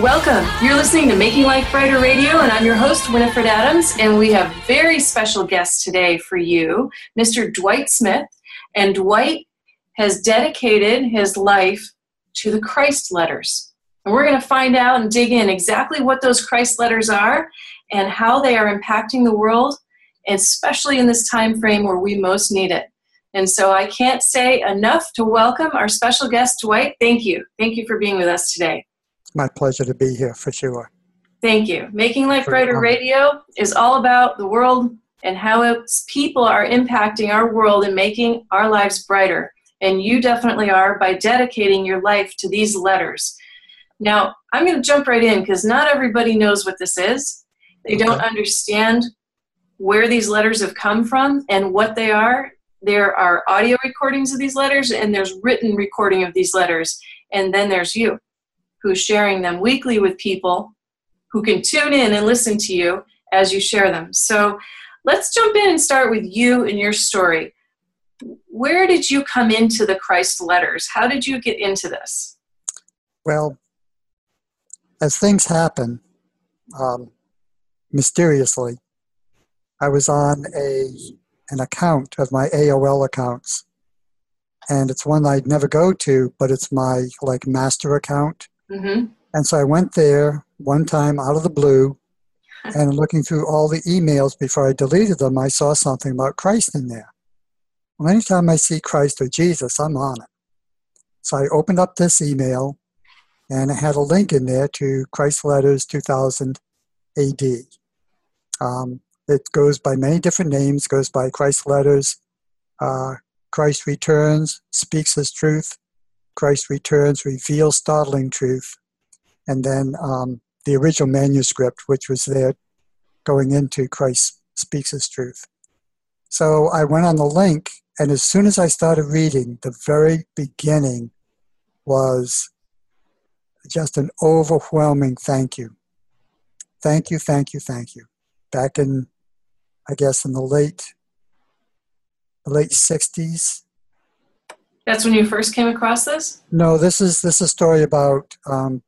Welcome. You're listening to Making Life Brighter Radio, and I'm your host, Winifred Adams. And we have very special guests today for you, Mr. Dwight Smith. And Dwight has dedicated his life to the Christ letters. And we're going to find out and dig in exactly what those Christ letters are and how they are impacting the world, especially in this time frame where we most need it. And so I can't say enough to welcome our special guest, Dwight. Thank you. Thank you for being with us today my pleasure to be here for sure. Thank you. Making Life Brighter Radio is all about the world and how its people are impacting our world and making our lives brighter. And you definitely are by dedicating your life to these letters. Now, I'm going to jump right in because not everybody knows what this is. They okay. don't understand where these letters have come from and what they are. There are audio recordings of these letters, and there's written recording of these letters, and then there's you who's sharing them weekly with people who can tune in and listen to you as you share them. So let's jump in and start with you and your story. Where did you come into the Christ letters? How did you get into this? Well, as things happen, um, mysteriously, I was on a an account of my AOL accounts, and it's one I'd never go to, but it's my like master account, Mm-hmm. And so I went there one time out of the blue, and looking through all the emails before I deleted them, I saw something about Christ in there. Well, anytime I see Christ or Jesus, I'm on it. So I opened up this email, and it had a link in there to Christ Letters 2000 AD. Um, it goes by many different names, goes by Christ Letters, uh, Christ Returns, Speaks His Truth, Christ returns, reveals startling truth, and then um, the original manuscript, which was there going into Christ speaks his truth. So I went on the link, and as soon as I started reading, the very beginning was just an overwhelming thank you. Thank you, thank you, thank you. Back in, I guess, in the late, the late 60s, that's when you first came across this. No, this is this is a story about um,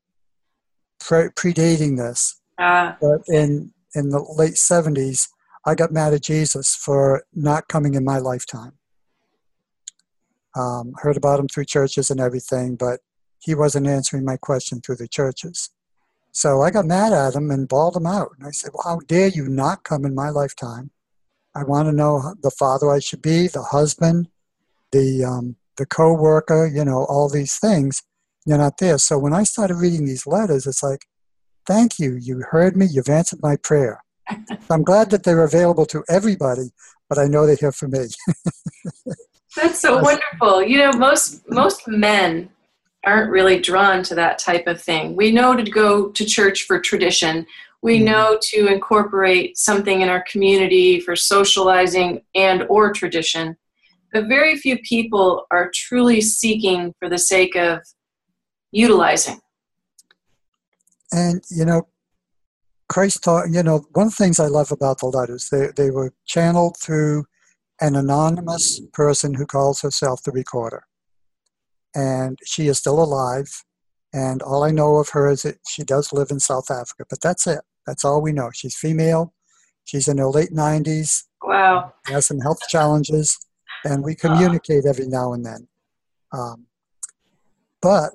pre- predating this. Ah. But in in the late seventies, I got mad at Jesus for not coming in my lifetime. Um, heard about him through churches and everything, but he wasn't answering my question through the churches. So I got mad at him and bawled him out. And I said, Well, how dare you not come in my lifetime? I want to know the father I should be, the husband, the um, the co-worker, you know, all these things, you're not there. So when I started reading these letters, it's like, thank you, you heard me, you've answered my prayer. I'm glad that they're available to everybody, but I know they're here for me. That's so wonderful. You know, most most men aren't really drawn to that type of thing. We know to go to church for tradition. We mm know to incorporate something in our community for socializing and or tradition but very few people are truly seeking for the sake of utilizing. And, you know, Christ taught, you know, one of the things I love about the letters, they, they were channeled through an anonymous person who calls herself the recorder. And she is still alive. And all I know of her is that she does live in South Africa, but that's it. That's all we know. She's female. She's in her late 90s. Wow. Has some health challenges and we communicate every now and then. Um, but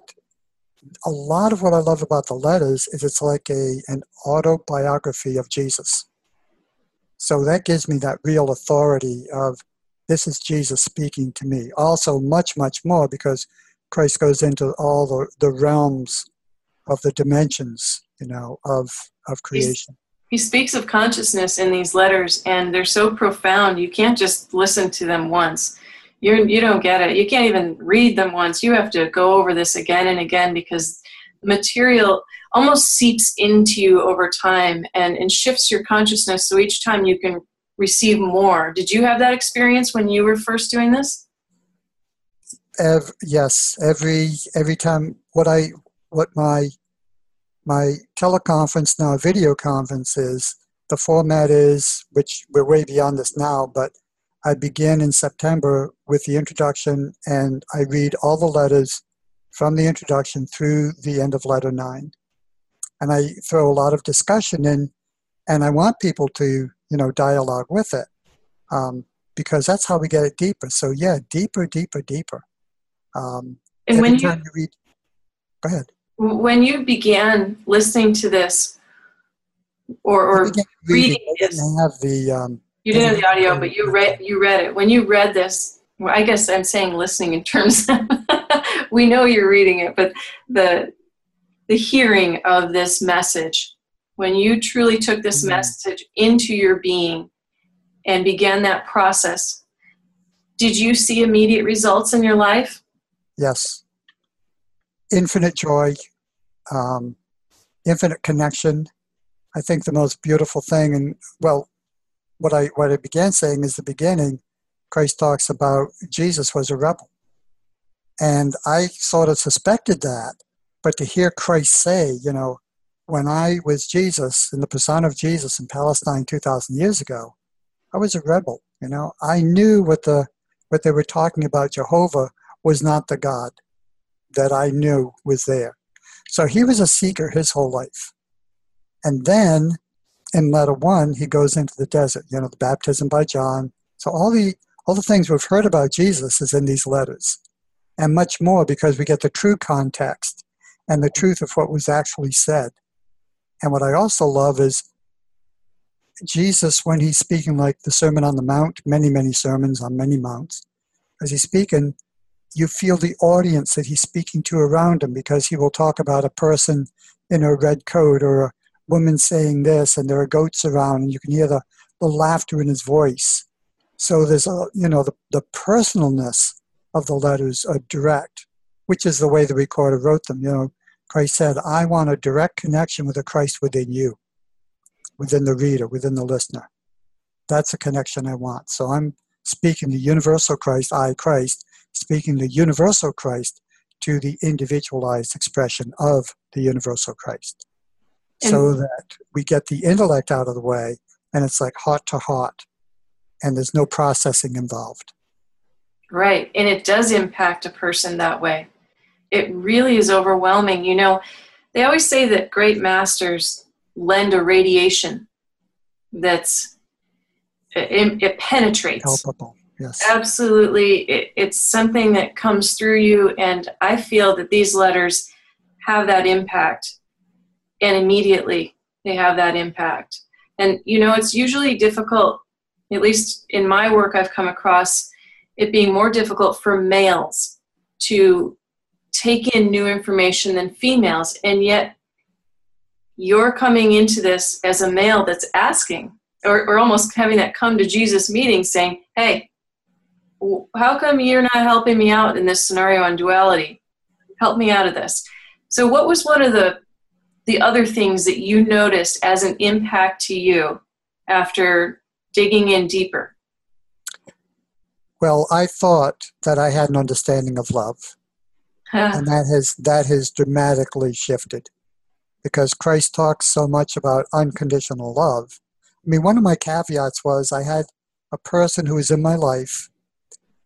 a lot of what I love about the letters is it's like a an autobiography of Jesus. So that gives me that real authority of this is Jesus speaking to me. Also, much, much more because Christ goes into all the, the realms of the dimensions, you know, of of creation he speaks of consciousness in these letters and they're so profound you can't just listen to them once. You're you don't get it. You can't even read them once. You have to go over this again and again because material almost seeps into you over time and, and shifts your consciousness. So each time you can receive more. Did you have that experience when you were first doing this? Every, yes, every every time what I what my my teleconference now video conference is the format is which we're way beyond this now, but I begin in September with the introduction and I read all the letters from the introduction through the end of letter nine. And I throw a lot of discussion in, and I want people to, you know, dialogue with it um, because that's how we get it deeper. So, yeah, deeper, deeper, deeper. Um, and when you, you read, go ahead. When you began listening to this or, or reading, reading this, have the um, you didn't have the audio, but you read you read it. When you read this, well, I guess I'm saying listening in terms of we know you're reading it, but the the hearing of this message, when you truly took this mm-hmm. message into your being and began that process, did you see immediate results in your life? Yes. Infinite joy, um, infinite connection. I think the most beautiful thing, and well, what I what I began saying is the beginning. Christ talks about Jesus was a rebel, and I sort of suspected that, but to hear Christ say, you know, when I was Jesus in the persona of Jesus in Palestine two thousand years ago, I was a rebel. You know, I knew what the what they were talking about. Jehovah was not the God that I knew was there. So he was a seeker his whole life. And then in letter one, he goes into the desert, you know, the baptism by John. So all the all the things we've heard about Jesus is in these letters. And much more because we get the true context and the truth of what was actually said. And what I also love is Jesus, when he's speaking like the Sermon on the Mount, many, many sermons on many mounts, as he's speaking, you feel the audience that he's speaking to around him because he will talk about a person in a red coat or a woman saying this and there are goats around and you can hear the, the laughter in his voice. So there's a you know the, the personalness of the letters are direct which is the way the recorder wrote them. You know christ said i want a direct connection with the christ within you within the reader within the listener. That's a connection i want. So i'm speaking the universal christ i christ speaking the universal christ to the individualized expression of the universal christ so that we get the intellect out of the way and it's like hot to hot and there's no processing involved. Right. And it does impact a person that way. It really is overwhelming. You know, they always say that great masters lend a radiation that's it, it penetrates. Palpable. Yes. Absolutely. It, it's something that comes through you. And I feel that these letters have that impact and immediately they have that impact. And you know, it's usually difficult, at least in my work, I've come across it being more difficult for males to take in new information than females, and yet you're coming into this as a male that's asking, or, or almost having that come to Jesus meeting saying, Hey, how come you're not helping me out in this scenario on duality? Help me out of this. So, what was one of the the other things that you noticed as an impact to you after digging in deeper? Well, I thought that I had an understanding of love. and that has that has dramatically shifted because Christ talks so much about unconditional love. I mean, one of my caveats was I had a person who was in my life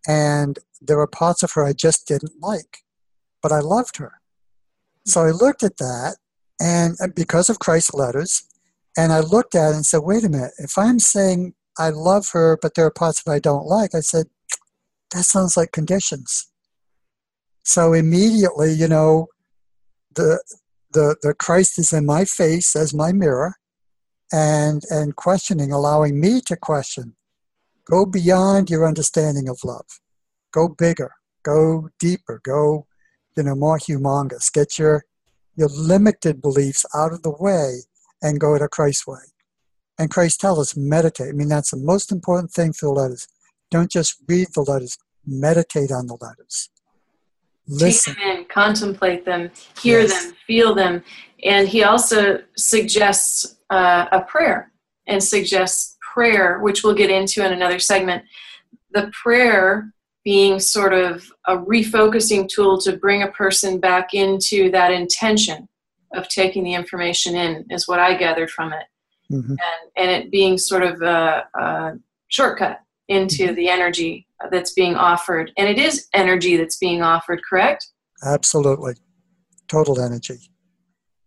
and there were parts of her I just didn't like, but I loved her. So I looked at that and uh, because of Christ's letters, and I looked at it and said, wait a minute, if I'm saying I love her, but there are parts of I don't like, I said, that sounds like conditions. So immediately, you know, the the the Christ is in my face as my mirror, and and questioning, allowing me to question. Go beyond your understanding of love. Go bigger. Go deeper. Go, you know, more humongous. Get your your limited beliefs out of the way and go to Christ's way. And Christ tells us, meditate. I mean, that's the most important thing for the letters. Don't just read the letters, meditate on the letters. Listen. take them in, contemplate them, hear Yes. them, feel them. And he also suggests uh, a prayer and suggests prayer, which we'll get into in another segment. The prayer being sort of a refocusing tool to bring a person back into that intention of taking the information in, is what I gathered from it. Mhm. And, and it being sort of a, a shortcut into Mhm. the energy that's being offered. And it is energy that's being offered, correct? Absolutely. Total energy.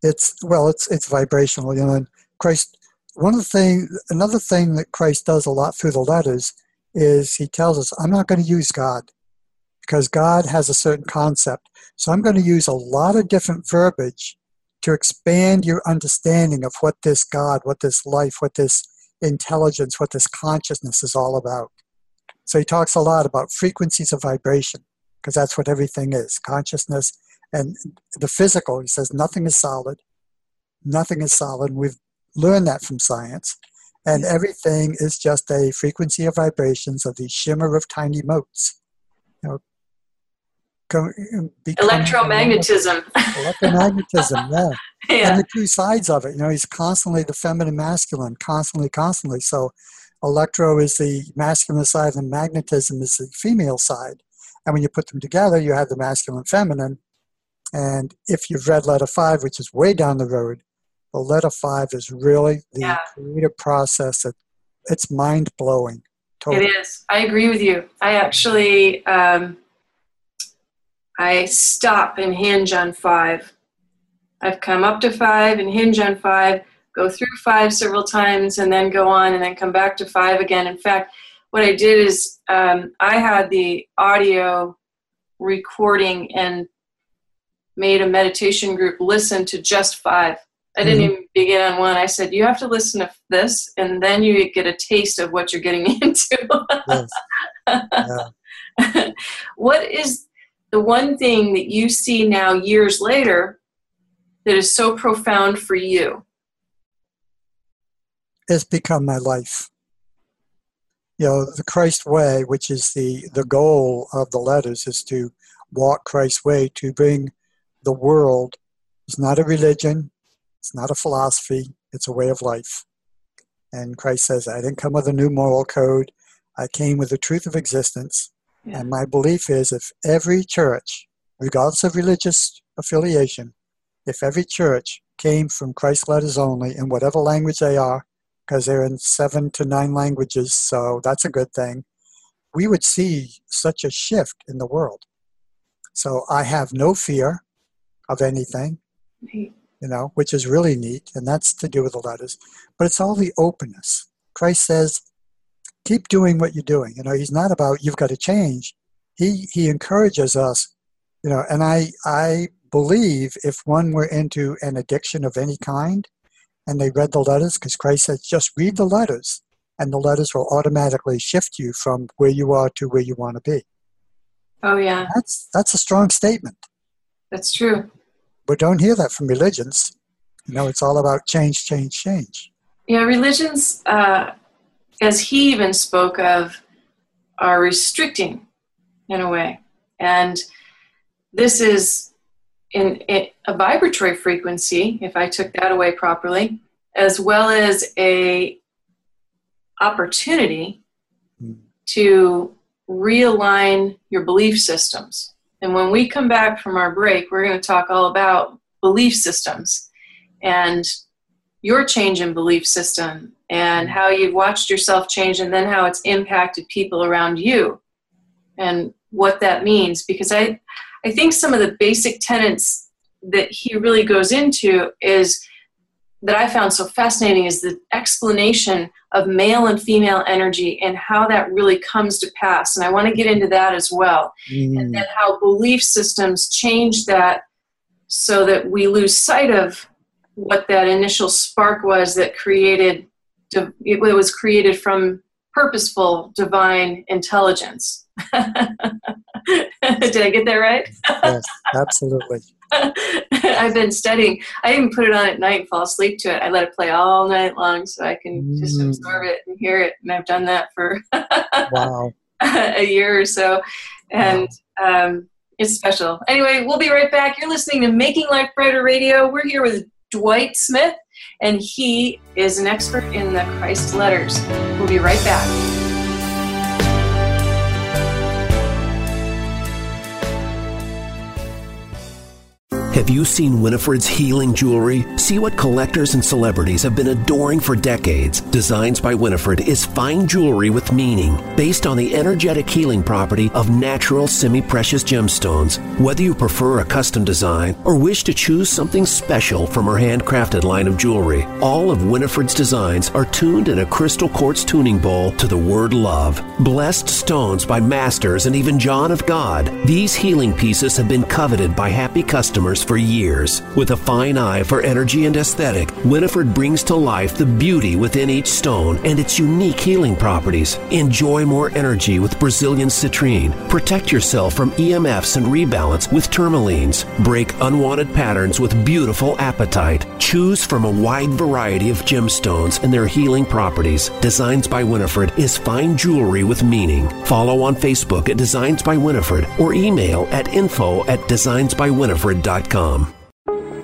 It's well, it's it's vibrational, you know, and Christ one of the thing another thing that Christ does a lot through the letters is he tells us, I'm not going to use God because God has a certain concept. So I'm going to use a lot of different verbiage to expand your understanding of what this God, what this life, what this intelligence, what this consciousness is all about. So he talks a lot about frequencies of vibration because that's what everything is consciousness and the physical. He says nothing is solid, nothing is solid. We've learned that from science. And everything is just a frequency of vibrations of the shimmer of tiny motes. You know, um, co- Electromagnetism. Electromagnetism, yeah yeah. and the two sides of it. You know, he's constantly the feminine, masculine, constantly, constantly. So, electro is the masculine side, and magnetism is the female side. And when you put them together, you have the masculine, feminine. And if you've read Letter Five, which is way down the road, the Letter Five is really the Yeah. creative process. That it's mind blowing. It Totally. is. I agree with you. I actually, um, I stop and hinge on five. I've come up to five and hinge on five, go through five several times, and then go on and then come back to five again. In fact, what I did is um, I had the audio recording and made a meditation group listen to just five. I didn't Mhm. even begin on one. I said, You have to listen to this, and then you get a taste of what you're getting into. Yes. Yeah. what is the one thing that you see now, years later, that is so profound for you? It's become my life. You know, the Christ way, which is the, the goal of the letters, is to walk Christ's way to bring the world. It's not a religion, it's not a philosophy, it's a way of life. And Christ says, I didn't come with a new moral code, I came with the truth of existence. Yeah. And my belief is if every church, regardless of religious affiliation, if every church came from Christ letters only in whatever language they are, because they're in seven to nine languages, so that's a good thing, we would see such a shift in the world. So I have no fear of anything, you know, which is really neat, and that's to do with the letters. But it's all the openness. Christ says, keep doing what you're doing. You know, he's not about you've got to change. He he encourages us, you know, and I I believe if one were into an addiction of any kind and they read the letters, because Christ says just read the letters and the letters will automatically shift you from where you are to where you want to be. Oh, yeah, That's that's a strong statement. that's true. But don't hear that from religions. You know, it's all about change, change, change. Yeah, religions, uh, as he even spoke of, are restricting in a way. And this is in, in a vibratory frequency, if I took that away properly, as well as a opportunity Hmm. to realign your belief systems. And when we come back from our break, we're going to talk all about belief systems and your change in belief system and mm-hmm. how you've watched yourself change and then how it's impacted people around you and what that means. Because i i think some of the basic tenets that he really goes into is that i found so fascinating is the explanation of male and female energy and how that really comes to pass. And i want to get into that as well. Mm, and then how belief systems change that so that we lose sight of what that initial spark was that created it was created from purposeful divine intelligence. Did i get that right? Yes, absolutely. i've been studying i even put it on at night and fall asleep to it i let it play all night long so i can just Mm. absorb it and hear it and i've done that for Wow. a year or so and um, It's special. Anyway, we'll be right back. You're listening to Making Life Brighter Radio. We're here with Dwight Smith, and he is an expert in the Christ letters. We'll be right back. Have you seen Winifred's healing jewelry? See what collectors and celebrities have been adoring for decades. Designs by Winifred is fine jewelry with meaning, based on the energetic healing property of natural semi precious gemstones. Whether you prefer a custom design or wish to choose something special from her handcrafted line of jewelry, all of Winifred's designs are tuned in a crystal quartz tuning bowl to the word love. Blessed stones by masters and even John of God, these healing pieces have been coveted by happy customers for years. With a fine eye for energy and aesthetic, Winifred brings to life the beauty within each stone and its unique healing properties. Enjoy more energy with Brazilian citrine. Protect yourself from EMFs and rebalance with tourmalines. Break unwanted patterns with beautiful apatite. Choose from a wide variety of gemstones and their healing properties. Designs by Winifred is fine jewelry with meaning. Follow on Facebook at Designs by Winifred or email at info at designsbywinifred.com com.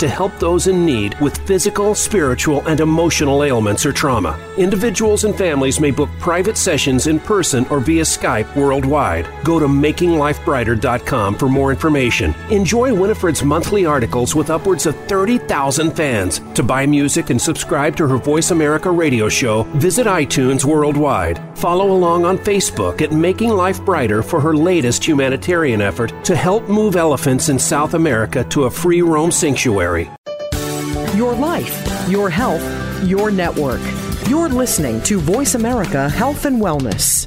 to help those in need with physical, spiritual, and emotional ailments or trauma. Individuals and families may book private sessions in person or via Skype worldwide. Go to makinglifebrighter.com for more information. Enjoy Winifred's monthly articles with upwards of 30,000 fans. To buy music and subscribe to her Voice America radio show, visit iTunes worldwide. Follow along on Facebook at Making Life Brighter for her latest humanitarian effort to help move elephants in South America to a free roam sanctuary. Your life, your health, your network. You're listening to Voice America Health and Wellness.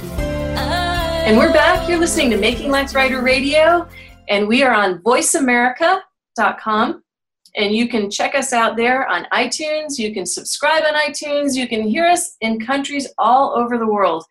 And we're back. You're listening to Making Life Brighter Radio, and we are on voiceamerica.com. And you can check us out there on iTunes. You can subscribe on iTunes. You can hear us in countries all over the world.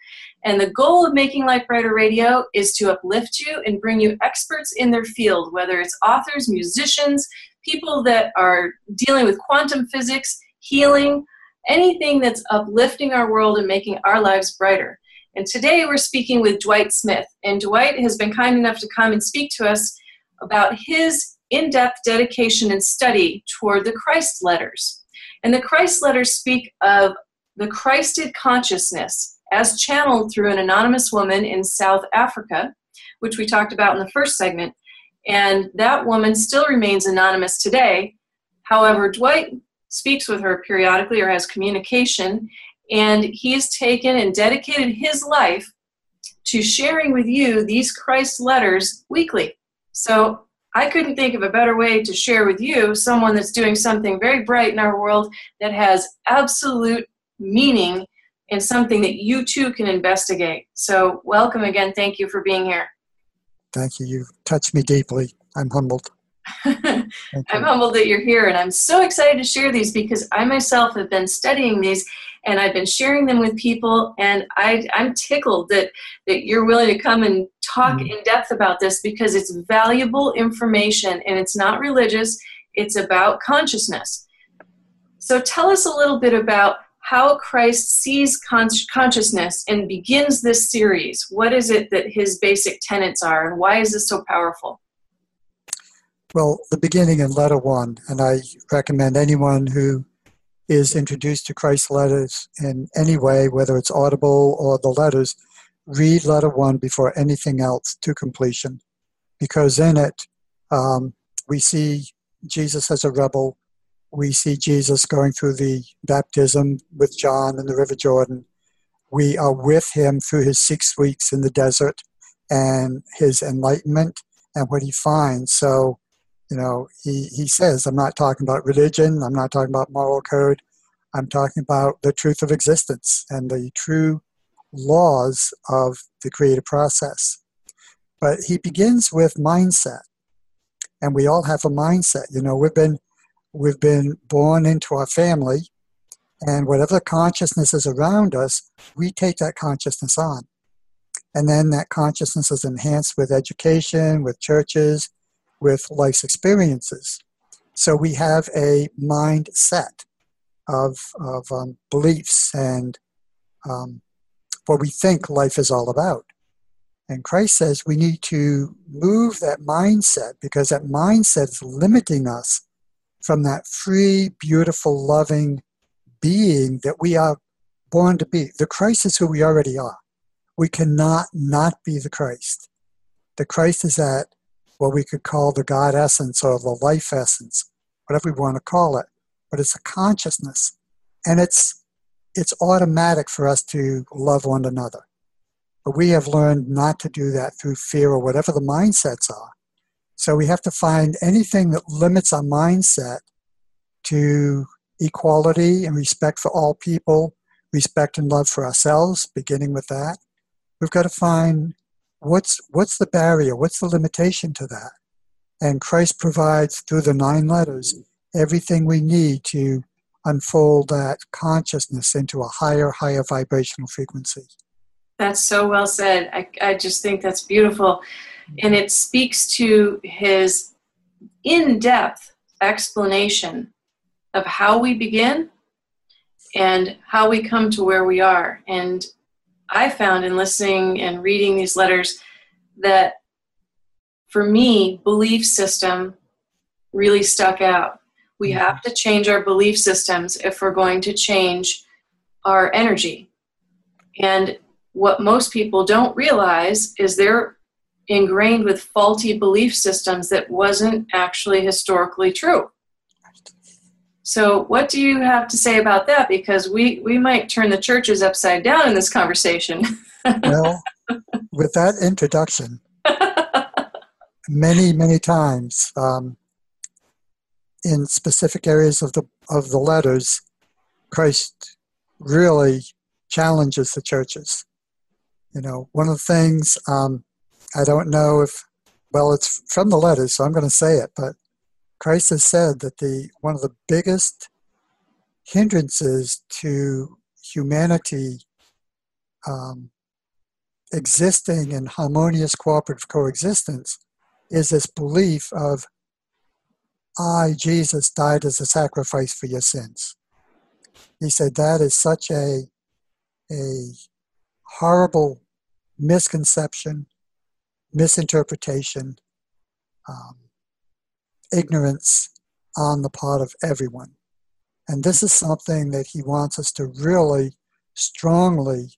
And the goal of Making Life Brighter Radio is to uplift you and bring you experts in their field, whether it's authors, musicians, people that are dealing with quantum physics, healing, anything that's uplifting our world and making our lives brighter. And today we're speaking with Dwight Smith. And Dwight has been kind enough to come and speak to us about his in depth dedication and study toward the Christ letters. And the Christ letters speak of the Christed consciousness as channeled through an anonymous woman in South Africa, which we talked about in the first segment. And that woman still remains anonymous today. However, Dwight speaks with her periodically or has communication, and he's taken and dedicated his life to sharing with you these Christ letters weekly. So I couldn't think of a better way to share with you someone that's doing something very bright in our world that has absolute meaning and something that you too can investigate. So, welcome again. Thank you for being here. Thank you. You've touched me deeply. I'm humbled. I'm humbled that you're here, and I'm so excited to share these because I myself have been studying these and I've been sharing them with people, and I, I'm tickled that, that you're willing to come and talk mm in depth about this because it's valuable information and it's not religious, it's about consciousness. So, tell us a little bit about how Christ sees con- consciousness and begins this series. What is it that his basic tenets are, and why is this so powerful? Well, the beginning in letter one, and I recommend anyone who is introduced to Christ's letters in any way, whether it's audible or the letters, read letter one before anything else to completion, because in it um, we see Jesus as a rebel. We see Jesus going through the baptism with John in the River Jordan. We are with him through his six weeks in the desert and his enlightenment and what he finds. So, you know, he, he says, I'm not talking about religion, I'm not talking about moral code, I'm talking about the truth of existence and the true laws of the creative process. But he begins with mindset. And we all have a mindset. You know, we've been we've been born into our family, and whatever consciousness is around us, we take that consciousness on. And then that consciousness is enhanced with education, with churches, with life's experiences. So we have a mindset of, of um, beliefs and um, what we think life is all about. And Christ says we need to move that mindset because that mindset is limiting us from that free, beautiful, loving being that we are born to be. The Christ is who we already are. We cannot not be the Christ. The Christ is that what we could call the God essence or the life essence, whatever we want to call it. But it's a consciousness. And it's it's automatic for us to love one another. But we have learned not to do that through fear or whatever the mindsets are. So we have to find anything that limits our mindset to equality and respect for all people, respect and love for ourselves, beginning with that. We've got to find what's what's the barrier, what's the limitation to that. And Christ provides through the nine letters everything we need to unfold that consciousness into a higher, higher vibrational frequency. That's so well said. I, I just think that's beautiful. And it speaks to his in depth explanation of how we begin and how we come to where we are. And I found in listening and reading these letters that for me, belief system really stuck out we mm-hmm. have to change our belief systems if we're going to change our energy. And what most people don't realize is they're ingrained with faulty belief systems that wasn't actually historically true. So, what do you have to say about that? Because we, we might turn the churches upside down in this conversation. well, with that introduction, many, many times, um, in specific areas of the of the letters, Christ really challenges the churches. You know, one of the things um, I don't know if well, it's from the letters, so I'm going to say it, but Christ has said that the one of the biggest hindrances to humanity um, existing in harmonious cooperative coexistence is this belief of I, Jesus, died as a sacrifice for your sins. He said that is such a, a horrible misconception, misinterpretation, um, ignorance on the part of everyone. And this is something that he wants us to really strongly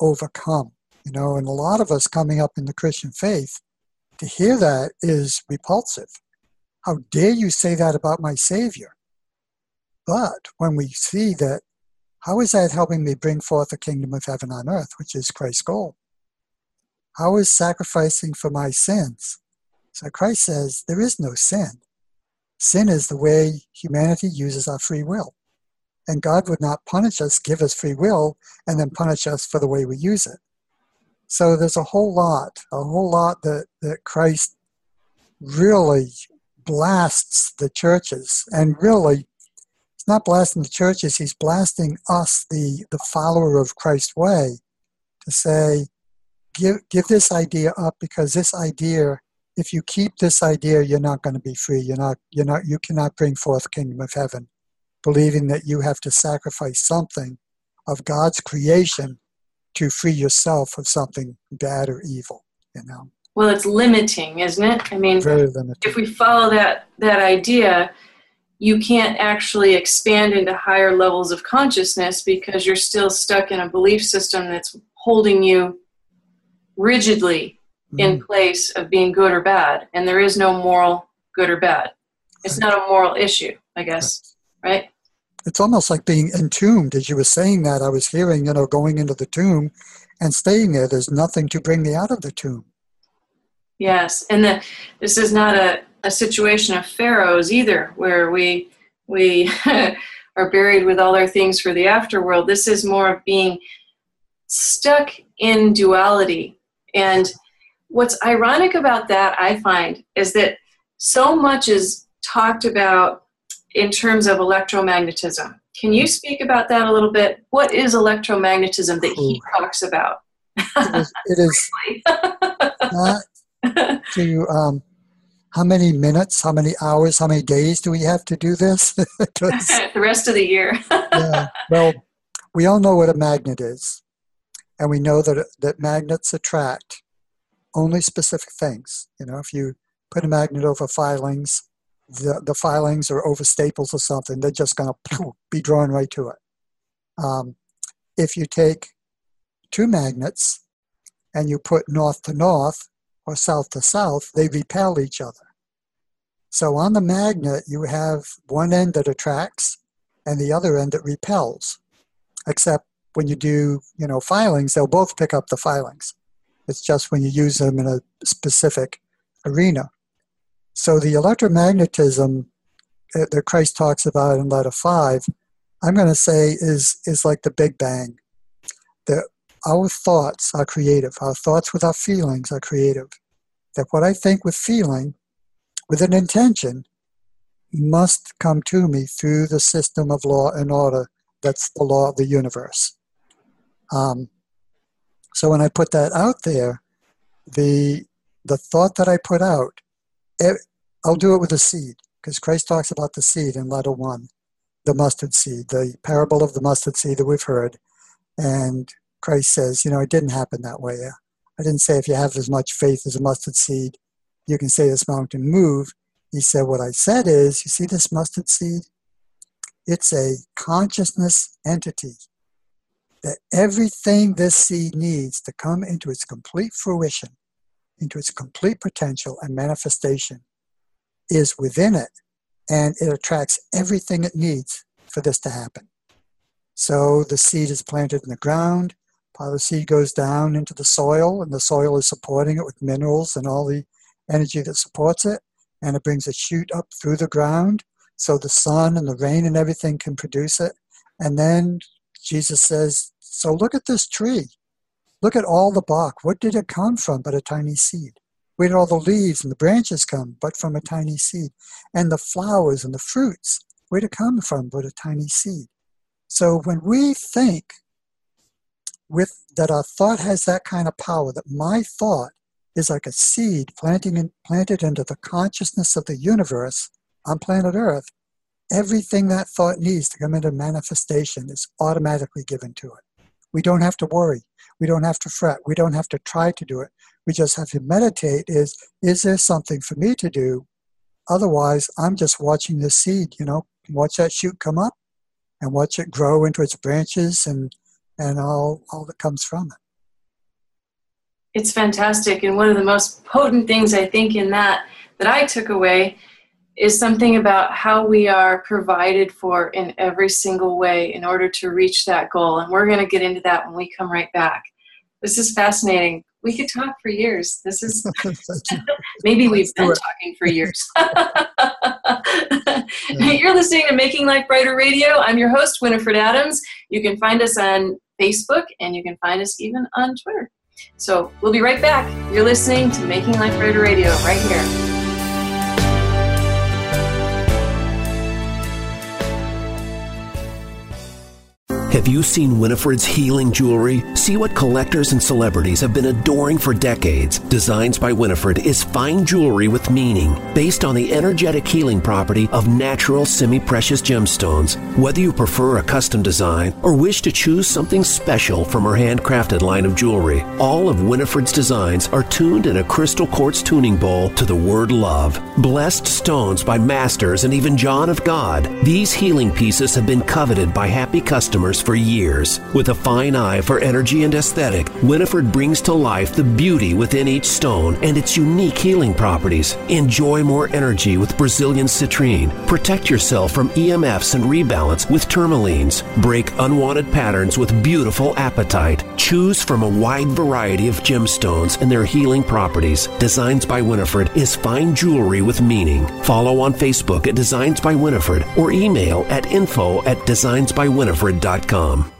overcome. You know, and a lot of us coming up in the Christian faith, to hear that is repulsive. How dare you say that about my Savior? But when we see that, how is that helping me bring forth the kingdom of heaven on earth, which is Christ's goal? How is sacrificing for my sins? So Christ says there is no sin. Sin is the way humanity uses our free will. And God would not punish us, give us free will, and then punish us for the way we use it. So there's a whole lot, a whole lot that, that Christ really blasts the churches. And really, he's not blasting the churches, he's blasting us, the, the follower of Christ's way, to say, give, give this idea up because this idea, if you keep this idea, you're not going to be free. You're not, you're not, you cannot bring forth kingdom of heaven, believing that you have to sacrifice something of God's creation to free yourself of something bad or evil, you know well it's limiting isn't it i mean Very limiting. if we follow that that idea you can't actually expand into higher levels of consciousness because you're still stuck in a belief system that's holding you rigidly mm. in place of being good or bad. And there is no moral good or bad. It's not a moral issue, I guess, right? It's almost like being entombed. As you were saying that, I was hearing, you know, going into the tomb and staying there. There's nothing to bring me out of the tomb. Yes, and the, this is not a, a situation of pharaohs either, where we we are buried with all our things for the afterworld. This is more of being stuck in duality. And what's ironic about that, I find, is that so much is talked about in terms of electromagnetism. Can you speak about that a little bit? What is electromagnetism that he talks about? it is, it is not to um, how many minutes, how many hours, how many days do we have to do this? the rest of the year. yeah. Well, we all know what a magnet is, and we know that that magnets attract only specific things. You know, if you put a magnet over filings, the, the filings are over staples or something, they're just going to be drawn right to it. Um, if you take two magnets and you put north to north or south to south, they repel each other. So on the magnet, you have one end that attracts and the other end that repels. Except when you do, you know, filings, they'll both pick up the filings. It's just when you use them in a specific arena. So the electromagnetism that Christ talks about in letter five, I'm going to say is is like the Big Bang. That our thoughts are creative. Our thoughts with our feelings are creative. That what I think with feeling, with an intention, must come to me through the system of law and order that's the law of the universe. Um, so when I put that out there, the the thought that I put out I'll do it with a seed because Christ talks about the seed in letter one, the mustard seed, the parable of the mustard seed that we've heard. And Christ says, you know, it didn't happen that way. I didn't say if you have as much faith as a mustard seed, you can say this mountain move. He said, what I said is, you see this mustard seed? It's a consciousness entity that everything this seed needs to come into its complete fruition into its complete potential and manifestation is within it, and it attracts everything it needs for this to happen. So the seed is planted in the ground, part of the seed goes down into the soil, and the soil is supporting it with minerals and all the energy that supports it, and it brings a shoot up through the ground so the sun and the rain and everything can produce it. And then Jesus says, So look at this tree. Look at all the bark. What did it come from but a tiny seed? Where did all the leaves and the branches come but from a tiny seed? And the flowers and the fruits, where did it come from but a tiny seed? So when we think with that our thought has that kind of power, that my thought is like a seed planting in, planted into the consciousness of the universe on planet Earth, everything that thought needs to come into manifestation is automatically given to it. We don't have to worry. We don't have to fret. We don't have to try to do it. We just have to meditate is, is there something for me to do? Otherwise, I'm just watching the seed, you know, watch that shoot come up and watch it grow into its branches and, and all, all that comes from it. It's fantastic. And one of the most potent things I think in that that I took away is something about how we are provided for in every single way in order to reach that goal. And we're going to get into that when we come right back. This is fascinating. We could talk for years. This is maybe we've been talking for years. You're listening to Making Life Brighter Radio. I'm your host, Winifred Adams. You can find us on Facebook and you can find us even on Twitter. So we'll be right back. You're listening to Making Life Brighter Radio right here. Have you seen Winifred's healing jewelry? See what collectors and celebrities have been adoring for decades. Designs by Winifred is fine jewelry with meaning, based on the energetic healing property of natural semi precious gemstones. Whether you prefer a custom design or wish to choose something special from her handcrafted line of jewelry, all of Winifred's designs are tuned in a crystal quartz tuning bowl to the word love. Blessed stones by masters and even John of God, these healing pieces have been coveted by happy customers for years. With a fine eye for energy and aesthetic, Winifred brings to life the beauty within each stone and its unique healing properties. Enjoy more energy with Brazilian citrine. Protect yourself from EMFs and rebalance with tourmalines. Break unwanted patterns with beautiful apatite. Choose from a wide variety of gemstones and their healing properties. Designs by Winifred is fine jewelry with meaning. Follow on Facebook at Designs by Winifred or email at info at designsbywinifred.com com.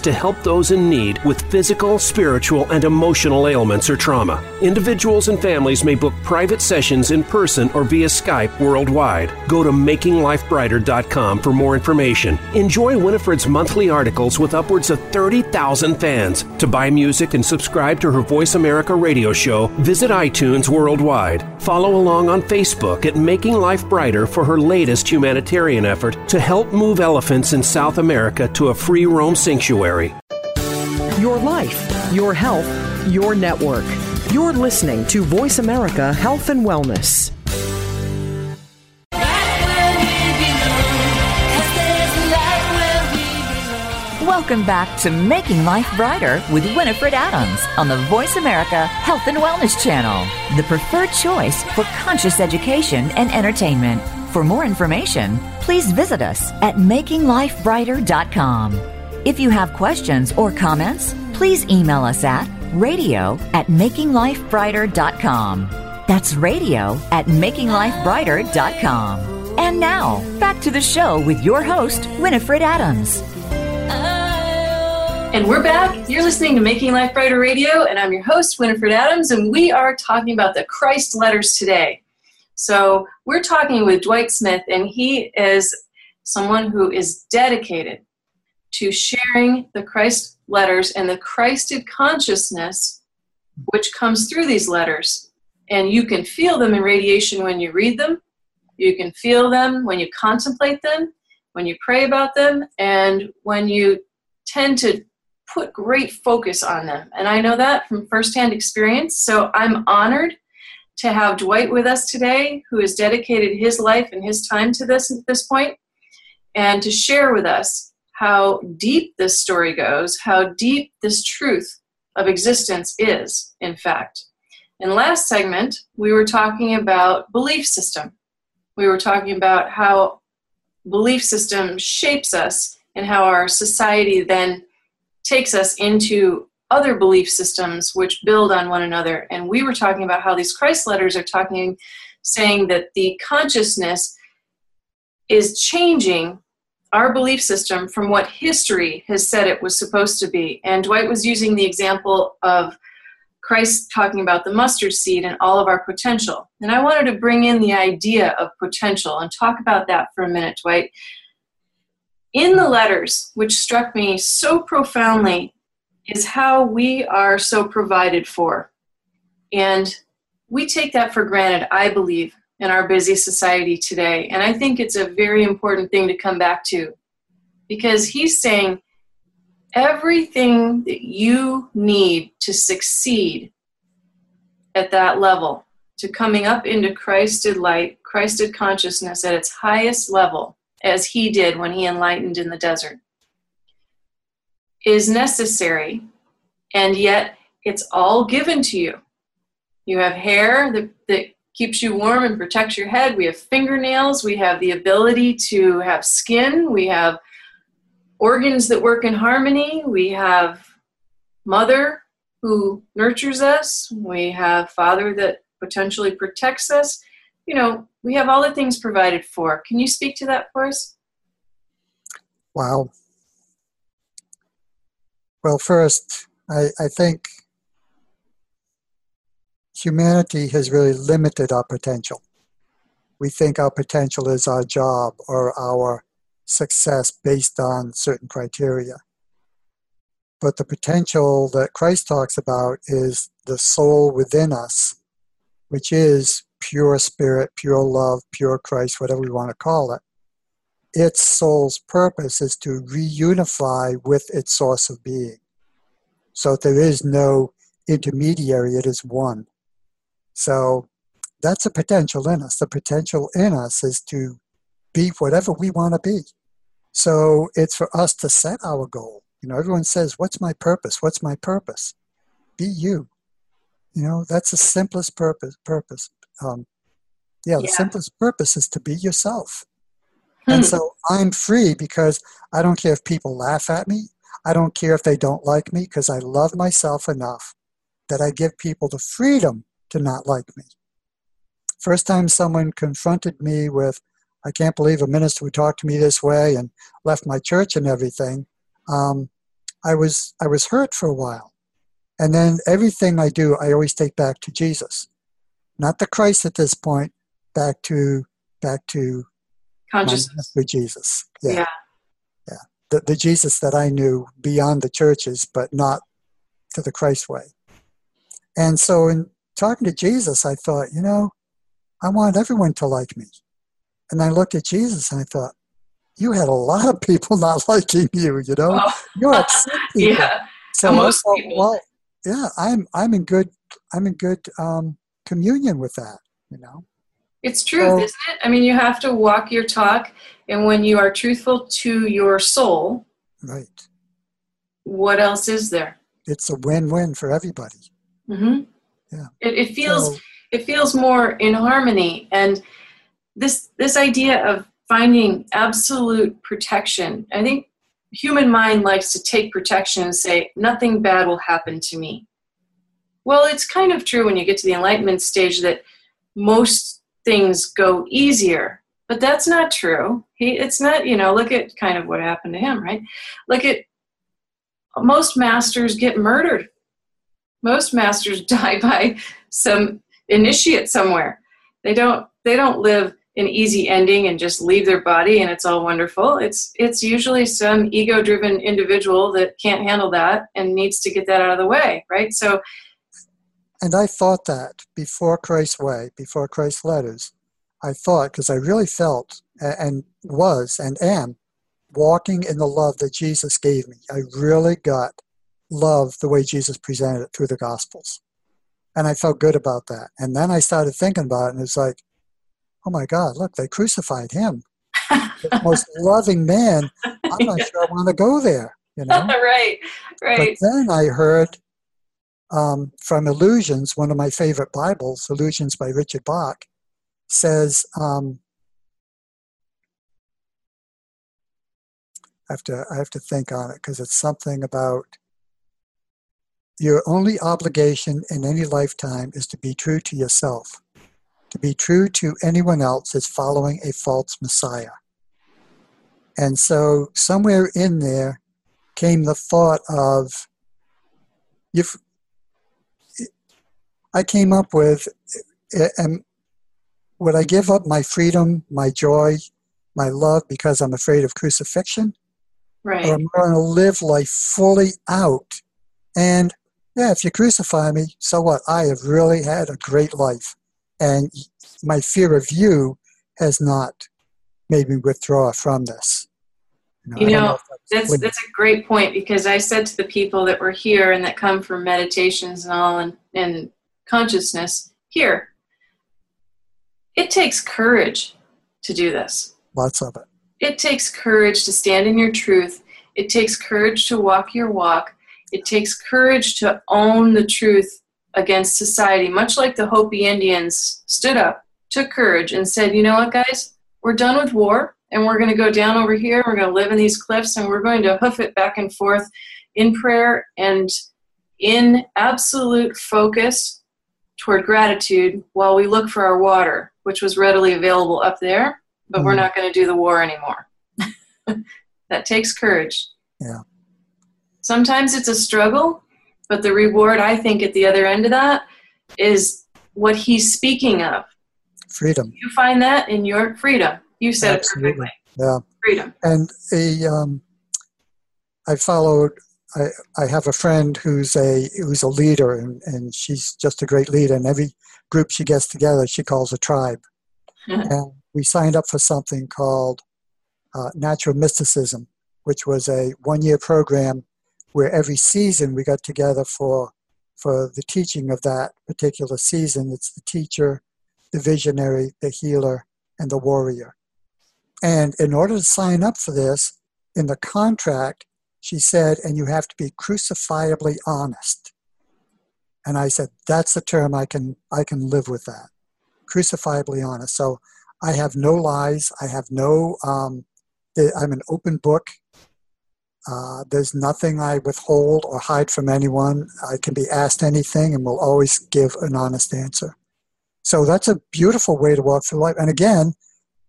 to help those in need with physical, spiritual, and emotional ailments or trauma. Individuals and families may book private sessions in person or via Skype worldwide. Go to makinglifebrighter.com for more information. Enjoy Winifred's monthly articles with upwards of 30,000 fans. To buy music and subscribe to her Voice America radio show, visit iTunes worldwide. Follow along on Facebook at Making Life Brighter for her latest humanitarian effort to help move elephants in South America to a free roam sanctuary. Your life, your health, your network. You're listening to Voice America Health and Wellness. Welcome back to Making Life Brighter with Winifred Adams on the Voice America Health and Wellness Channel, the preferred choice for conscious education and entertainment. For more information, please visit us at makinglifebrighter.com. If you have questions or comments, please email us at radio at makinglifebrighter.com. That's radio at makinglifebrighter.com. And now, back to the show with your host, Winifred Adams. And we're back. You're listening to Making Life Brighter Radio, and I'm your host, Winifred Adams, and we are talking about the Christ letters today. So, we're talking with Dwight Smith, and he is someone who is dedicated to sharing the Christ letters and the Christed consciousness which comes through these letters. And you can feel them in radiation when you read them, you can feel them when you contemplate them, when you pray about them, and when you tend to put great focus on them. And I know that from firsthand experience. So I'm honored to have Dwight with us today, who has dedicated his life and his time to this at this point, and to share with us how deep this story goes, how deep this truth of existence is, in fact. In last segment, we were talking about belief system. We were talking about how belief system shapes us and how our society then takes us into other belief systems which build on one another. And we were talking about how these Christ letters are talking, saying that the consciousness is changing our belief system from what history has said it was supposed to be. And Dwight was using the example of Christ talking about the mustard seed and all of our potential. And I wanted to bring in the idea of potential and talk about that for a minute, Dwight in the letters, which struck me so profoundly, is how we are so provided for. And we take that for granted, I believe, in our busy society today. And I think it's a very important thing to come back to because he's saying everything that you need to succeed at that level, to coming up into Christed light, Christed consciousness at its highest level, as he did when he enlightened in the desert, is necessary, and yet it's all given to you. You have hair that, that keeps you warm and protects your head. We have fingernails. We have the ability to have skin. We have organs that work in harmony. We have mother who nurtures us. We have father that potentially protects us. You know, we have all the things provided for. Can you speak to that for us? Wow. Well, first, I, I think humanity has really limited our potential. We think our potential is our job or our success based on certain criteria. But the potential that Christ talks about is the soul within us, which is pure spirit, pure love, pure Christ, whatever we want to call it. Its soul's purpose is to reunify with its source of being. So there is no intermediary, it is one. So that's a potential in us. The potential in us is to be whatever we want to be. So it's for us to set our goal. You know, everyone says, What's my purpose? What's my purpose? Be you. You know, that's the simplest purpose. Purpose. Um, yeah, the yeah. simplest purpose is to be yourself. Hmm. And so I'm free because I don't care if people laugh at me. I don't care if they don't like me because I love myself enough that I give people the freedom to not like me. First time someone confronted me with, I can't believe a minister would talk to me this way and left my church and everything. Um, I was I was hurt for a while, and then everything I do, I always take back to Jesus, not the Christ at this point, back to back to consciousness for Jesus. Yeah. yeah, yeah. The the Jesus that I knew beyond the churches, but not to the Christ way. And so, in talking to Jesus, I thought, you know, I want everyone to like me. And I looked at Jesus and I thought, you had a lot of people not liking you, you know? Oh. You're upset people. yeah. So most thought, people. well, yeah, I'm I'm in good I'm in good um, communion with that, you know. It's truth, so, isn't it? I mean, you have to walk your talk, and when you are truthful to your soul, right? What else is there? It's a win-win for everybody. Mm-hmm. Yeah. It, it feels so, it feels more in harmony, and this this idea of finding absolute protection. I think human mind likes to take protection and say nothing bad will happen to me. Well, it's kind of true when you get to the enlightenment stage that most things go easier, but that's not true. He, it's not, you know, look at kind of what happened to him, right? Look at most masters get murdered. Most masters die by some initiate somewhere. They don't they don't live an easy ending and just leave their body and it's all wonderful. It's it's usually some ego driven individual that can't handle that and needs to get that out of the way, right? So and I thought that before Christ's way, before Christ's letters, I thought because I really felt and was and am walking in the love that Jesus gave me. I really got love the way Jesus presented it through the Gospels. And I felt good about that. And then I started thinking about it, and it's like, oh my God, look, they crucified him. the most loving man. I'm not sure I want to go there. You know? right, right. But then I heard um, from Illusions, one of my favorite Bibles, Illusions by Richard Bach, says, um, I have to I have to think on it because it's something about your only obligation in any lifetime is to be true to yourself. To be true to anyone else is following a false Messiah. And so, somewhere in there came the thought of, if I came up with, am, would I give up my freedom, my joy, my love because I'm afraid of crucifixion? Right. Or am I going to live life fully out? And yeah, if you crucify me, so what? I have really had a great life and my fear of you has not made me withdraw from this. You know, you know, know that's that's a great point because I said to the people that were here and that come from meditations and all and, and consciousness here, it takes courage to do this. Lots of it. It takes courage to stand in your truth. It takes courage to walk your walk. It takes courage to own the truth against society, much like the Hopi Indians stood up, took courage, and said, you know what, guys, we're done with war and we're going to go down over here. We're going to live in these cliffs, and we're going to hoof it back and forth in prayer and in absolute focus toward gratitude while we look for our water, which was readily available up there, but mm-hmm. we're not going to do the war anymore. that takes courage. Yeah. Sometimes it's a struggle, but the reward, I think, at the other end of that is what he's speaking of. Freedom. You find that in your freedom. You said Absolutely. it perfectly. Yeah. Freedom. And a, um, I followed. I, I have a friend who's a who's a leader, and, and she's just a great leader. And every group she gets together, she calls a tribe. and we signed up for something called uh, Natural Mysticism, which was a one-year program where every season we got together for for the teaching of that particular season. It's the teacher, the visionary, the healer, and the warrior. And in order to sign up for this, in the contract, she said, and you have to be crucifiably honest. And I said, that's the term I can I can live with that. Crucifiably honest. So I have no lies. I have no. Um, I'm an open book. Uh, there's nothing I withhold or hide from anyone. I can be asked anything and will always give an honest answer. So that's a beautiful way to walk through life. And again,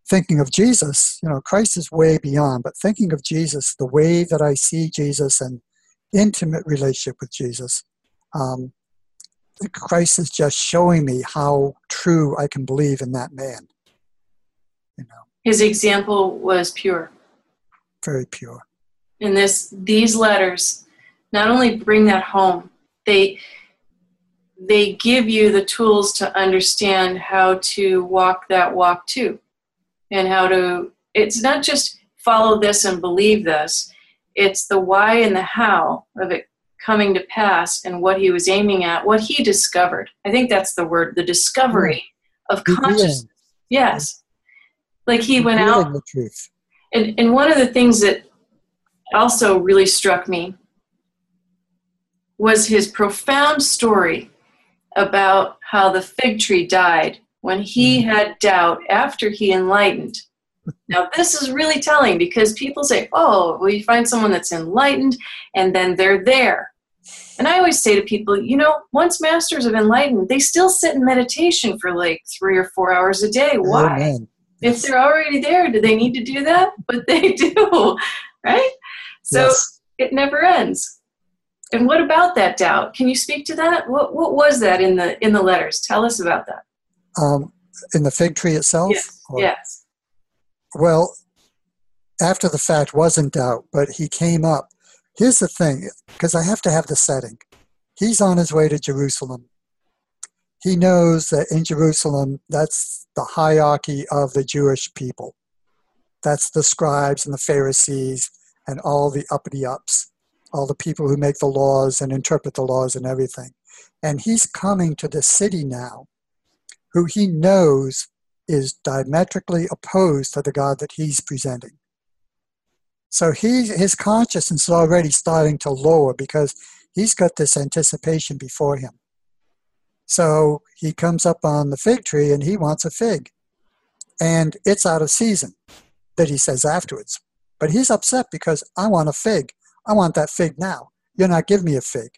thinking of Jesus, you know, Christ is way beyond, but thinking of Jesus, the way that I see Jesus and intimate relationship with Jesus, um, Christ is just showing me how true I can believe in that man. You know, his example was pure, very pure. And this, these letters, not only bring that home, they they give you the tools to understand how to walk that walk too. And how to it's not just follow this and believe this it's the why and the how of it coming to pass and what he was aiming at what he discovered. I think that's the word the discovery of consciousness. Yes. Like he went out the truth. And, and one of the things that also really struck me was his profound story about how the fig tree died when he mm. had doubt after he enlightened. Now, this is really telling because people say, oh, well, you find someone that's enlightened and then they're there. And I always say to people, you know, once masters of enlightened, they still sit in meditation for like three or four hours a day. Why? Amen. If they're already there, do they need to do that? But they do, right? So yes. it never ends. And what about that doubt? Can you speak to that? What, what was that in the in the letters? Tell us about that. Um, in the fig tree itself? Yes. Or, yes. Well, after the fact wasn't doubt, but he came up. Here's the thing, because I have to have the setting. He's on his way to Jerusalem. He knows that in Jerusalem, that's the hierarchy of the Jewish people. That's the scribes and the Pharisees and all the uppity ups, all the people who make the laws and interpret the laws and everything. And he's coming to the city now who he knows is diametrically opposed to the God that he's presenting. So he, his consciousness is already starting to lower because he's got this anticipation before him. So he comes up on the fig tree and he wants a fig. And it's out of season, that he says afterwards. But he's upset because I want a fig. I want that fig now. You're not giving me a fig.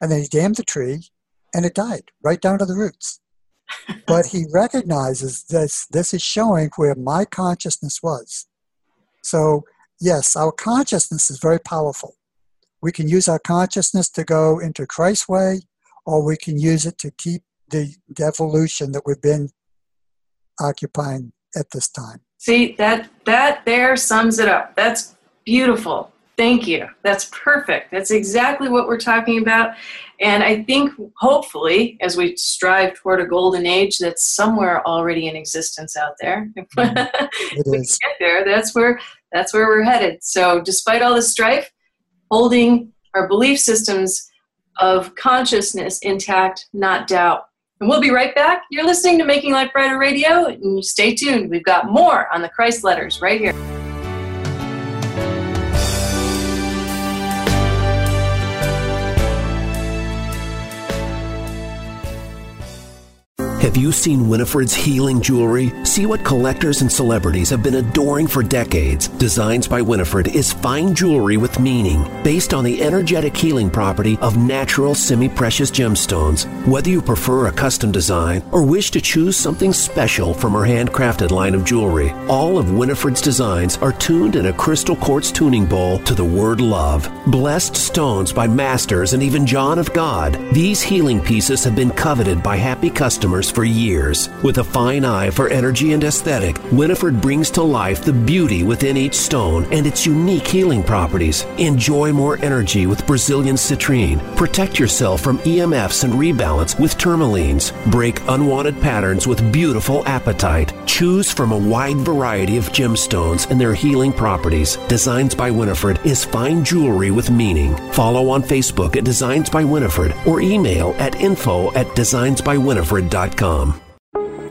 And then he damned the tree and it died right down to the roots but he recognizes this this is showing where my consciousness was so yes our consciousness is very powerful we can use our consciousness to go into christ's way or we can use it to keep the, devolution that we've been occupying at this time see that that there sums it up that's beautiful Thank you. That's perfect. That's exactly what we're talking about. And I think hopefully, as we strive toward a golden age that's somewhere already in existence out there, mm-hmm. it we get there. That's where that's where we're headed. So, despite all the strife, holding our belief systems of consciousness intact, not doubt. And we'll be right back. You're listening to Making Life Brighter Radio, and stay tuned. We've got more on the Christ letters right here. Have you seen Winifred's healing jewelry? See what collectors and celebrities have been adoring for decades. Designs by Winifred is fine jewelry with meaning, based on the energetic healing property of natural semi precious gemstones. Whether you prefer a custom design or wish to choose something special from her handcrafted line of jewelry, all of Winifred's designs are tuned in a crystal quartz tuning bowl to the word love. Blessed stones by masters and even John of God, these healing pieces have been coveted by happy customers for years. With a fine eye for energy and aesthetic, Winifred brings to life the beauty within each stone and its unique healing properties. Enjoy more energy with Brazilian citrine. Protect yourself from EMFs and rebalance with tourmalines. Break unwanted patterns with beautiful apatite. Choose from a wide variety of gemstones and their healing properties. Designs by Winifred is fine jewelry with meaning. Follow on Facebook at Designs by Winifred or email at info at designsbywinifred.com. Craigslist.com.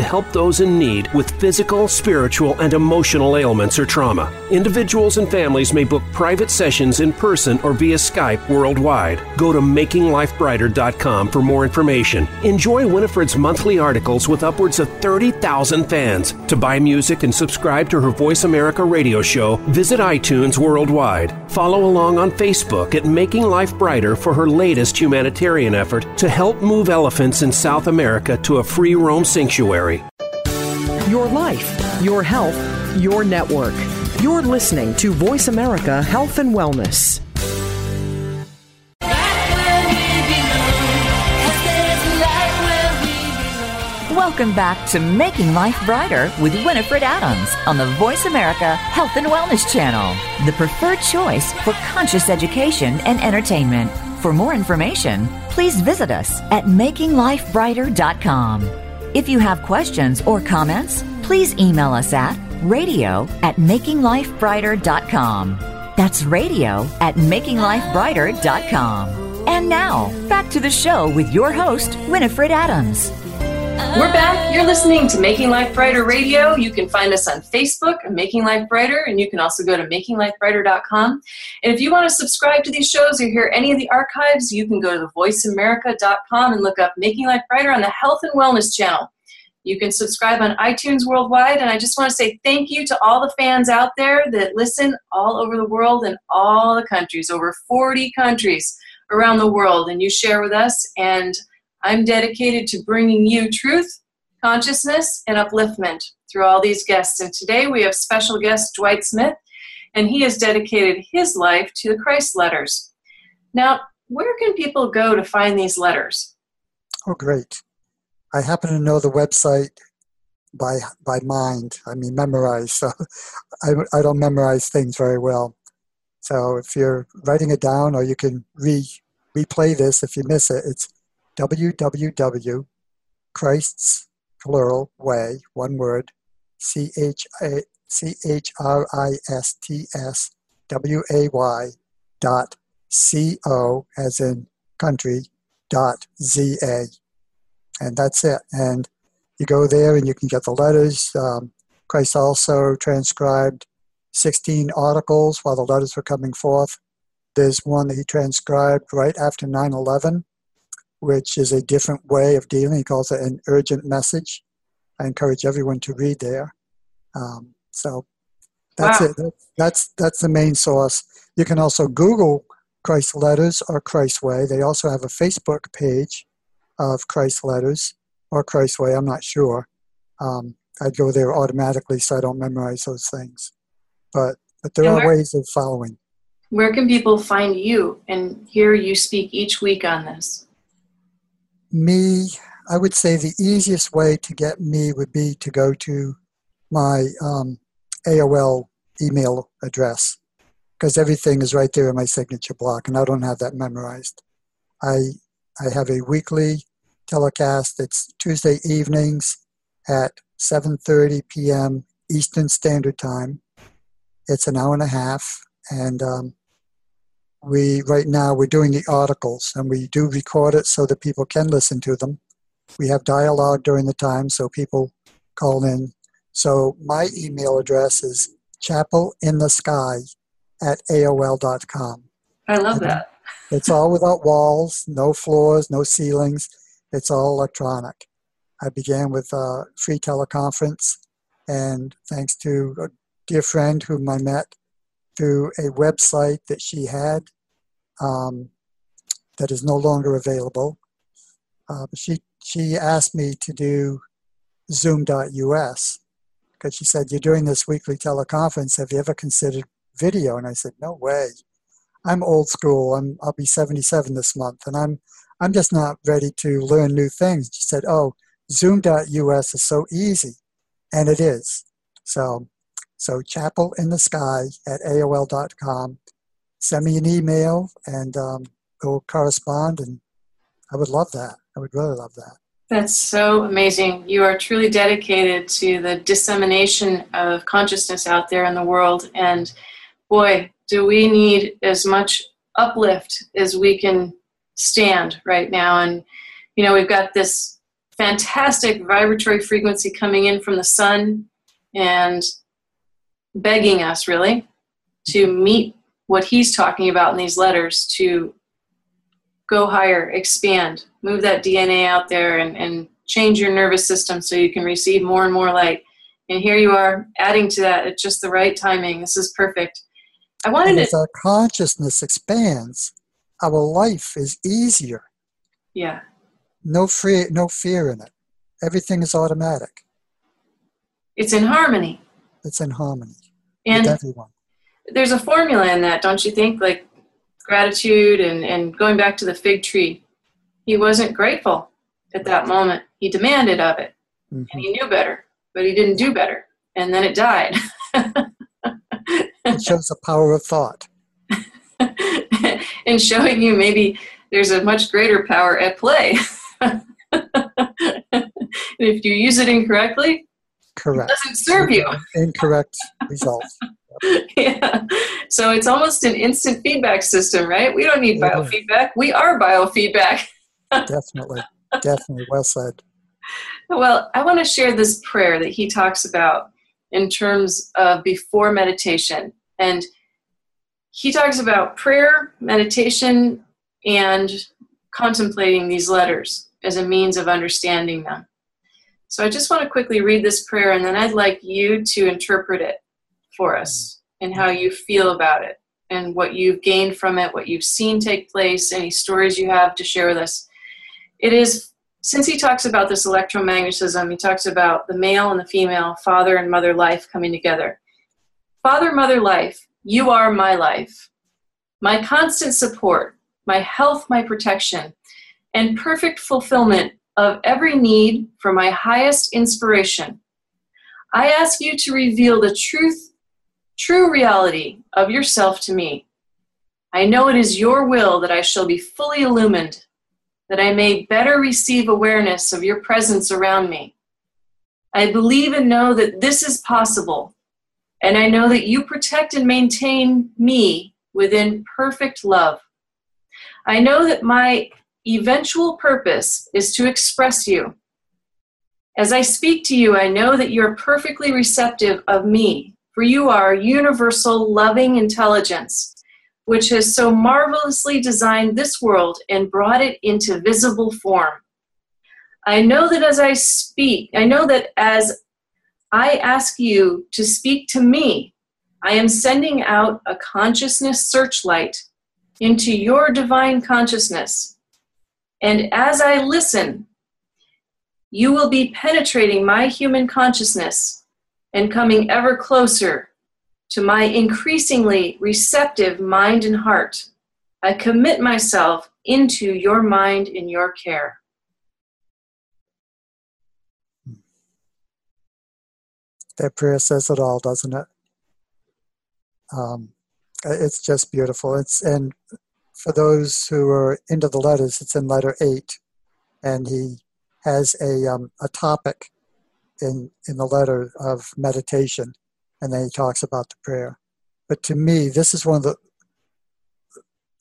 help those in need with physical, spiritual, and emotional ailments or trauma. Individuals and families may book private sessions in person or via Skype worldwide. Go to makinglifebrighter.com for more information. Enjoy Winifred's monthly articles with upwards of 30,000 fans. To buy music and subscribe to her Voice America radio show, visit iTunes worldwide. Follow along on Facebook at Making Life Brighter for her latest humanitarian effort to help move elephants in South America to a free roam sanctuary. Your life, your health, your network. You're listening to Voice America Health and Wellness. Welcome back to Making Life Brighter with Winifred Adams on the Voice America Health and Wellness Channel, the preferred choice for conscious education and entertainment. For more information, please visit us at makinglifebrighter.com. If you have questions or comments, please email us at radio at makinglifebrighter.com. That's radio at makinglifebrighter.com. And now, back to the show with your host, Winifred Adams. We're back. You're listening to Making Life Brighter Radio. You can find us on Facebook, at Making Life Brighter, and you can also go to makinglifebrighter.com. And if you want to subscribe to these shows or hear any of the archives, you can go to voiceamerica.com and look up Making Life Brighter on the Health and Wellness channel. You can subscribe on iTunes worldwide. And I just want to say thank you to all the fans out there that listen all over the world and all the countries, over 40 countries around the world. And you share with us. And I'm dedicated to bringing you truth, consciousness, and upliftment through all these guests. And today we have special guest Dwight Smith, and he has dedicated his life to the Christ letters. Now, where can people go to find these letters? Oh, great. I happen to know the website by by mind. I mean, memorize. So I, I don't memorize things very well. So if you're writing it down, or you can re replay this if you miss it, it's www.christ's plural way one word c h r i s t s w a y dot c o as in country dot z a and that's it. And you go there and you can get the letters. Um, Christ also transcribed 16 articles while the letters were coming forth. There's one that he transcribed right after 9 11, which is a different way of dealing. He calls it an urgent message. I encourage everyone to read there. Um, so that's wow. it. That's, that's the main source. You can also Google Christ Letters or Christ Way. They also have a Facebook page of Christ letters or Christ way, I'm not sure. Um, I'd go there automatically so I don't memorize those things. But, but there where, are ways of following. Where can people find you and hear you speak each week on this? Me, I would say the easiest way to get me would be to go to my um, AOL email address because everything is right there in my signature block and I don't have that memorized. I I have a weekly telecast. It's Tuesday evenings at 7:30 p.m. Eastern Standard Time. It's an hour and a half, and um, we right now we're doing the articles, and we do record it so that people can listen to them. We have dialogue during the time, so people call in. So my email address is chapel in the sky at AOL.com. I love that. It's all without walls, no floors, no ceilings. It's all electronic. I began with a free teleconference, and thanks to a dear friend whom I met through a website that she had um, that is no longer available, uh, she she asked me to do Zoom.us because she said, You're doing this weekly teleconference. Have you ever considered video? And I said, No way. I'm old school. I'm, I'll be 77 this month, and I'm, I'm just not ready to learn new things. She said, Oh, Zoom.us is so easy. And it is. So, so chapel in the sky at AOL.com. Send me an email and um, we'll correspond. And I would love that. I would really love that. That's so amazing. You are truly dedicated to the dissemination of consciousness out there in the world. And boy, do we need as much uplift as we can stand right now. And, you know, we've got this fantastic vibratory frequency coming in from the sun and begging us really to meet what he's talking about in these letters to go higher, expand, move that DNA out there and, and change your nervous system so you can receive more and more light. And here you are adding to that at just the right timing. This is perfect. I wanted and to. As our consciousness expands, our life is easier. Yeah. No fear, no fear in it. Everything is automatic. It's in harmony. It's in harmony and. There's a formula in that, don't you think? Like gratitude and, and going back to the fig tree. He wasn't grateful at that moment. He demanded of it. Mm-hmm. And he knew better, but he didn't do better. And then it died. it shows the power of thought. and showing you maybe there's a much greater power at play. if you use it incorrectly, correct. it doesn't serve you. Incorrect results. yeah. So it's almost an instant feedback system, right? We don't need biofeedback. We are biofeedback. definitely. Definitely. Well said. Well, I want to share this prayer that he talks about in terms of before meditation. And he talks about prayer, meditation, and contemplating these letters as a means of understanding them. So I just want to quickly read this prayer and then I'd like you to interpret it for us and how you feel about it and what you've gained from it, what you've seen take place, any stories you have to share with us. It is, since he talks about this electromagnetism, he talks about the male and the female, father and mother life coming together. Father, mother life, you are my life, my constant support, my health, my protection, and perfect fulfillment of every need for my highest inspiration. I ask you to reveal the truth true reality of yourself to me. I know it is your will that I shall be fully illumined, that I may better receive awareness of your presence around me. I believe and know that this is possible, and I know that you protect and maintain me within perfect love. I know that my eventual purpose is to express you. As I speak to you, I know that you're perfectly receptive of me for you are universal loving intelligence, which has so marvelously designed this world and brought it into visible form. I know that as I speak, I know that as I ask you to speak to me, I am sending out a consciousness searchlight into your divine consciousness. And as I listen, you will be penetrating my human consciousness and coming ever closer to my increasingly receptive mind and heart. I commit myself into your mind in your care. That prayer says it all, doesn't it? Um, it's just beautiful. It's and for those who are into the letters, it's in letter eight. and he has a um, a topic in in the letter of meditation, and then he talks about the prayer. But to me, this is one of the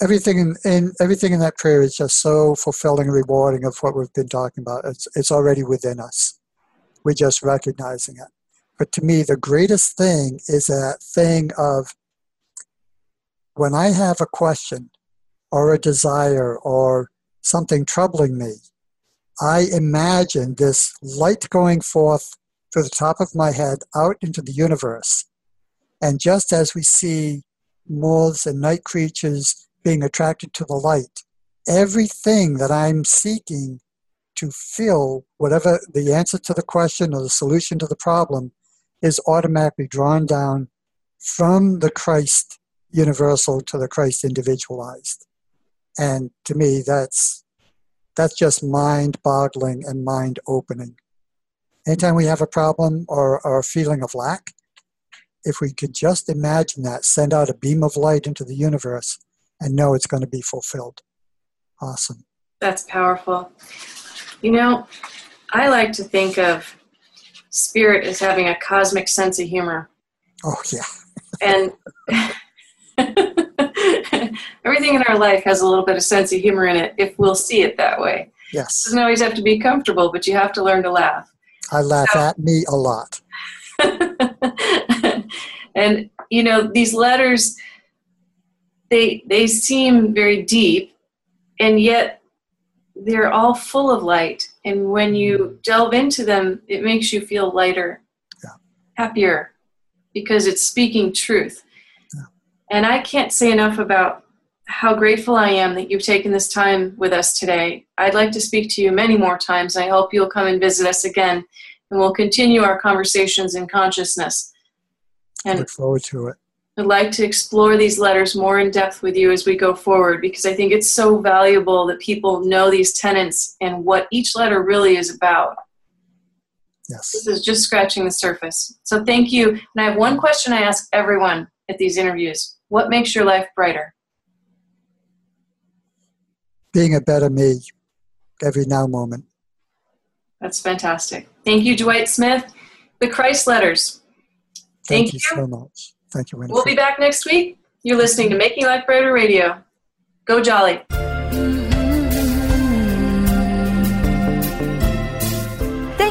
everything in, in everything in that prayer is just so fulfilling and rewarding of what we've been talking about. It's it's already within us. We're just recognizing it. But to me, the greatest thing is that thing of when I have a question or a desire or something troubling me, I imagine this light going forth through the top of my head out into the universe. And just as we see moths and night creatures being attracted to the light, everything that I'm seeking to fill whatever the answer to the question or the solution to the problem is automatically drawn down from the Christ universal to the Christ individualized. And to me, that's that's just mind boggling and mind opening. Anytime we have a problem or, or a feeling of lack, if we could just imagine that, send out a beam of light into the universe and know it's going to be fulfilled. Awesome. That's powerful. You know, I like to think of spirit as having a cosmic sense of humor. Oh, yeah. and everything in our life has a little bit of sense of humor in it if we'll see it that way. Yes. It doesn't always have to be comfortable, but you have to learn to laugh. I laugh so, at me a lot. and you know, these letters they they seem very deep and yet they're all full of light and when you delve into them it makes you feel lighter yeah. happier because it's speaking truth and I can't say enough about how grateful I am that you've taken this time with us today. I'd like to speak to you many more times. I hope you'll come and visit us again, and we'll continue our conversations in consciousness. And look forward to it. I'd like to explore these letters more in depth with you as we go forward because I think it's so valuable that people know these tenets and what each letter really is about. Yes. This is just scratching the surface. So thank you. And I have one question I ask everyone at these interviews what makes your life brighter? Being a better me every now moment. That's fantastic. Thank you, Dwight Smith. The Christ Letters. Thank, Thank you, so much. Thank you, Winifred. We'll be back next week. You're listening to Making Life Brighter Radio. Go Jolly.